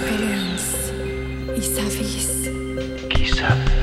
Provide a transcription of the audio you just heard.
Valens y sabes, quizás